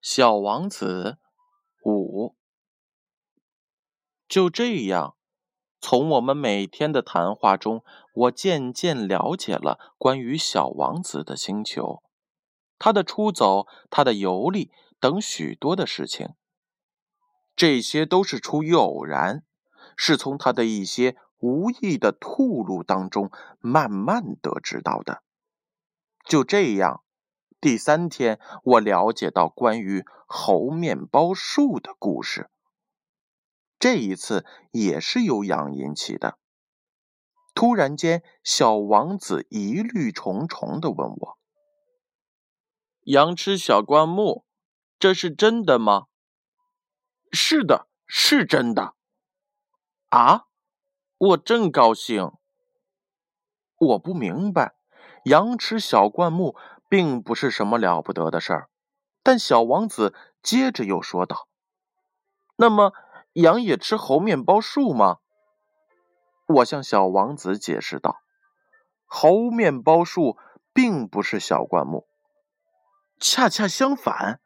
小王子五，就这样，从我们每天的谈话中，我渐渐了解了关于小王子的星球，他的出走，他的游历等许多的事情。这些都是出于偶然，是从他的一些无意的吐露当中慢慢得知到的。就这样。第三天，我了解到关于猴面包树的故事。这一次也是由羊引起的。突然间，小王子疑虑重重的问我：“羊吃小灌木，这是真的吗？”“是的，是真的。”“啊，我真高兴。”“我不明白，羊吃小灌木。”并不是什么了不得的事儿，但小王子接着又说道：“那么，羊也吃猴面包树吗？”我向小王子解释道：“猴面包树并不是小灌木，恰恰相反，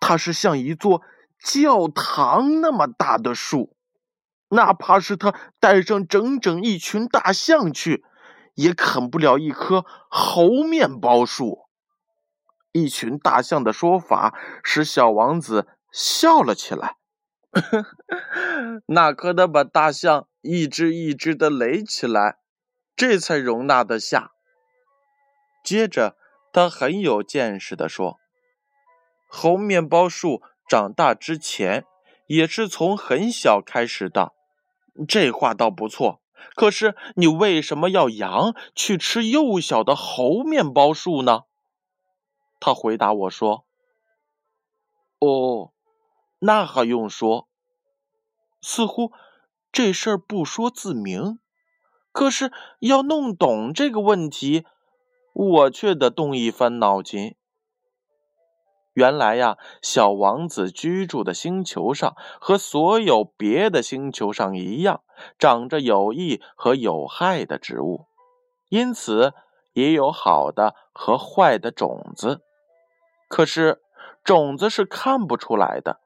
它是像一座教堂那么大的树，哪怕是它带上整整一群大象去，也啃不了一棵猴面包树。”一群大象的说法使小王子笑了起来。那可得把大象一只一只的垒起来，这才容纳得下。接着，他很有见识的说：“猴面包树长大之前也是从很小开始的。”这话倒不错。可是，你为什么要羊去吃幼小的猴面包树呢？他回答我说：“哦，那还用说？似乎这事儿不说自明。可是要弄懂这个问题，我却得动一番脑筋。原来呀，小王子居住的星球上和所有别的星球上一样，长着有益和有害的植物，因此也有好的和坏的种子。”可是，种子是看不出来的。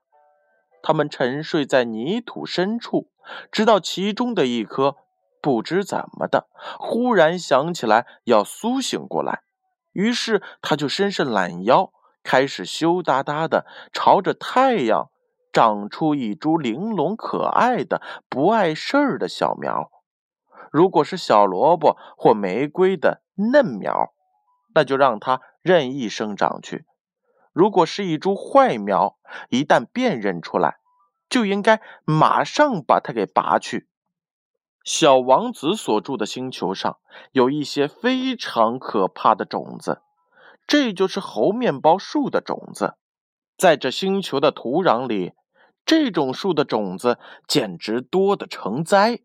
它们沉睡在泥土深处，直到其中的一颗不知怎么的，忽然想起来要苏醒过来，于是他就伸伸懒腰，开始羞答答的朝着太阳长出一株玲珑可爱的、不碍事儿的小苗。如果是小萝卜或玫瑰的嫩苗，那就让它任意生长去。如果是一株坏苗，一旦辨认出来，就应该马上把它给拔去。小王子所住的星球上有一些非常可怕的种子，这就是猴面包树的种子。在这星球的土壤里，这种树的种子简直多得成灾。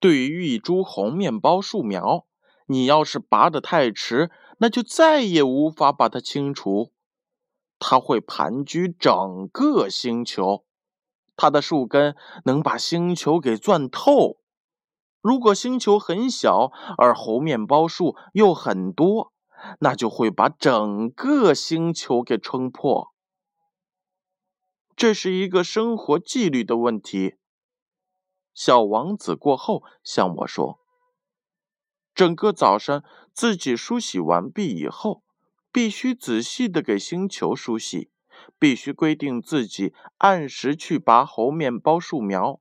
对于一株红面包树苗，你要是拔得太迟，那就再也无法把它清除。它会盘踞整个星球，它的树根能把星球给钻透。如果星球很小，而猴面包树又很多，那就会把整个星球给撑破。这是一个生活纪律的问题。小王子过后向我说：“整个早上自己梳洗完毕以后。”必须仔细的给星球梳洗，必须规定自己按时去拔猴面包树苗。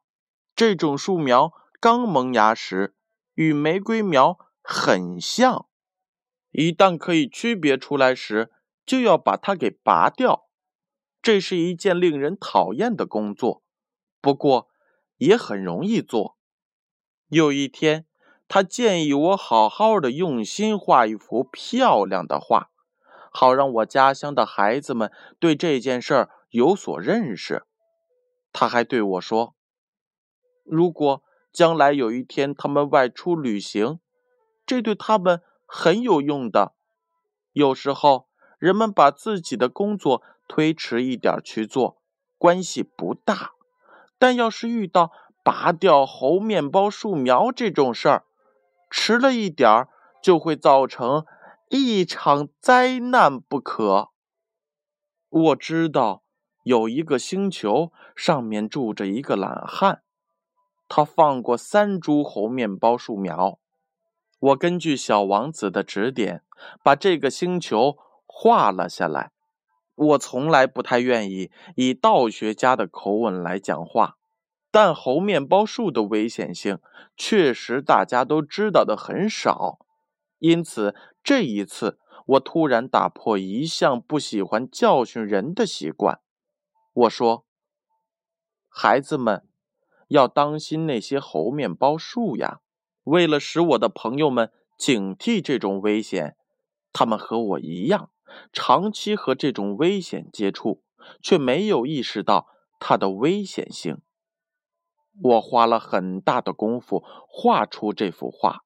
这种树苗刚萌芽时与玫瑰苗很像，一旦可以区别出来时，就要把它给拔掉。这是一件令人讨厌的工作，不过也很容易做。有一天，他建议我好好的用心画一幅漂亮的画。好让我家乡的孩子们对这件事儿有所认识。他还对我说：“如果将来有一天他们外出旅行，这对他们很有用的。有时候人们把自己的工作推迟一点去做，关系不大；但要是遇到拔掉猴面包树苗这种事儿，迟了一点儿就会造成。”一场灾难不可。我知道有一个星球，上面住着一个懒汉，他放过三株猴面包树苗。我根据小王子的指点，把这个星球画了下来。我从来不太愿意以道学家的口吻来讲话，但猴面包树的危险性确实大家都知道的很少。因此，这一次我突然打破一向不喜欢教训人的习惯。我说：“孩子们，要当心那些猴面包树呀！为了使我的朋友们警惕这种危险，他们和我一样。”长期和这种危险接触，却没有意识到它的危险性。我花了很大的功夫画出这幅画。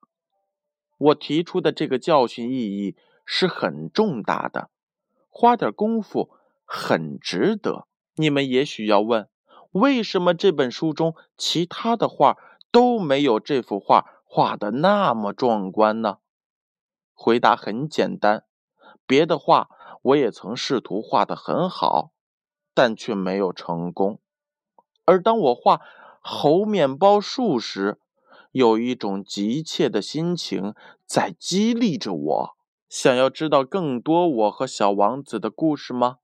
我提出的这个教训意义是很重大的，花点功夫很值得。你们也许要问，为什么这本书中其他的画都没有这幅画画的那么壮观呢？回答很简单。别的画我也曾试图画得很好，但却没有成功。而当我画猴面包树时，有一种急切的心情在激励着我。想要知道更多我和小王子的故事吗？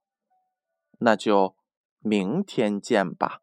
那就明天见吧。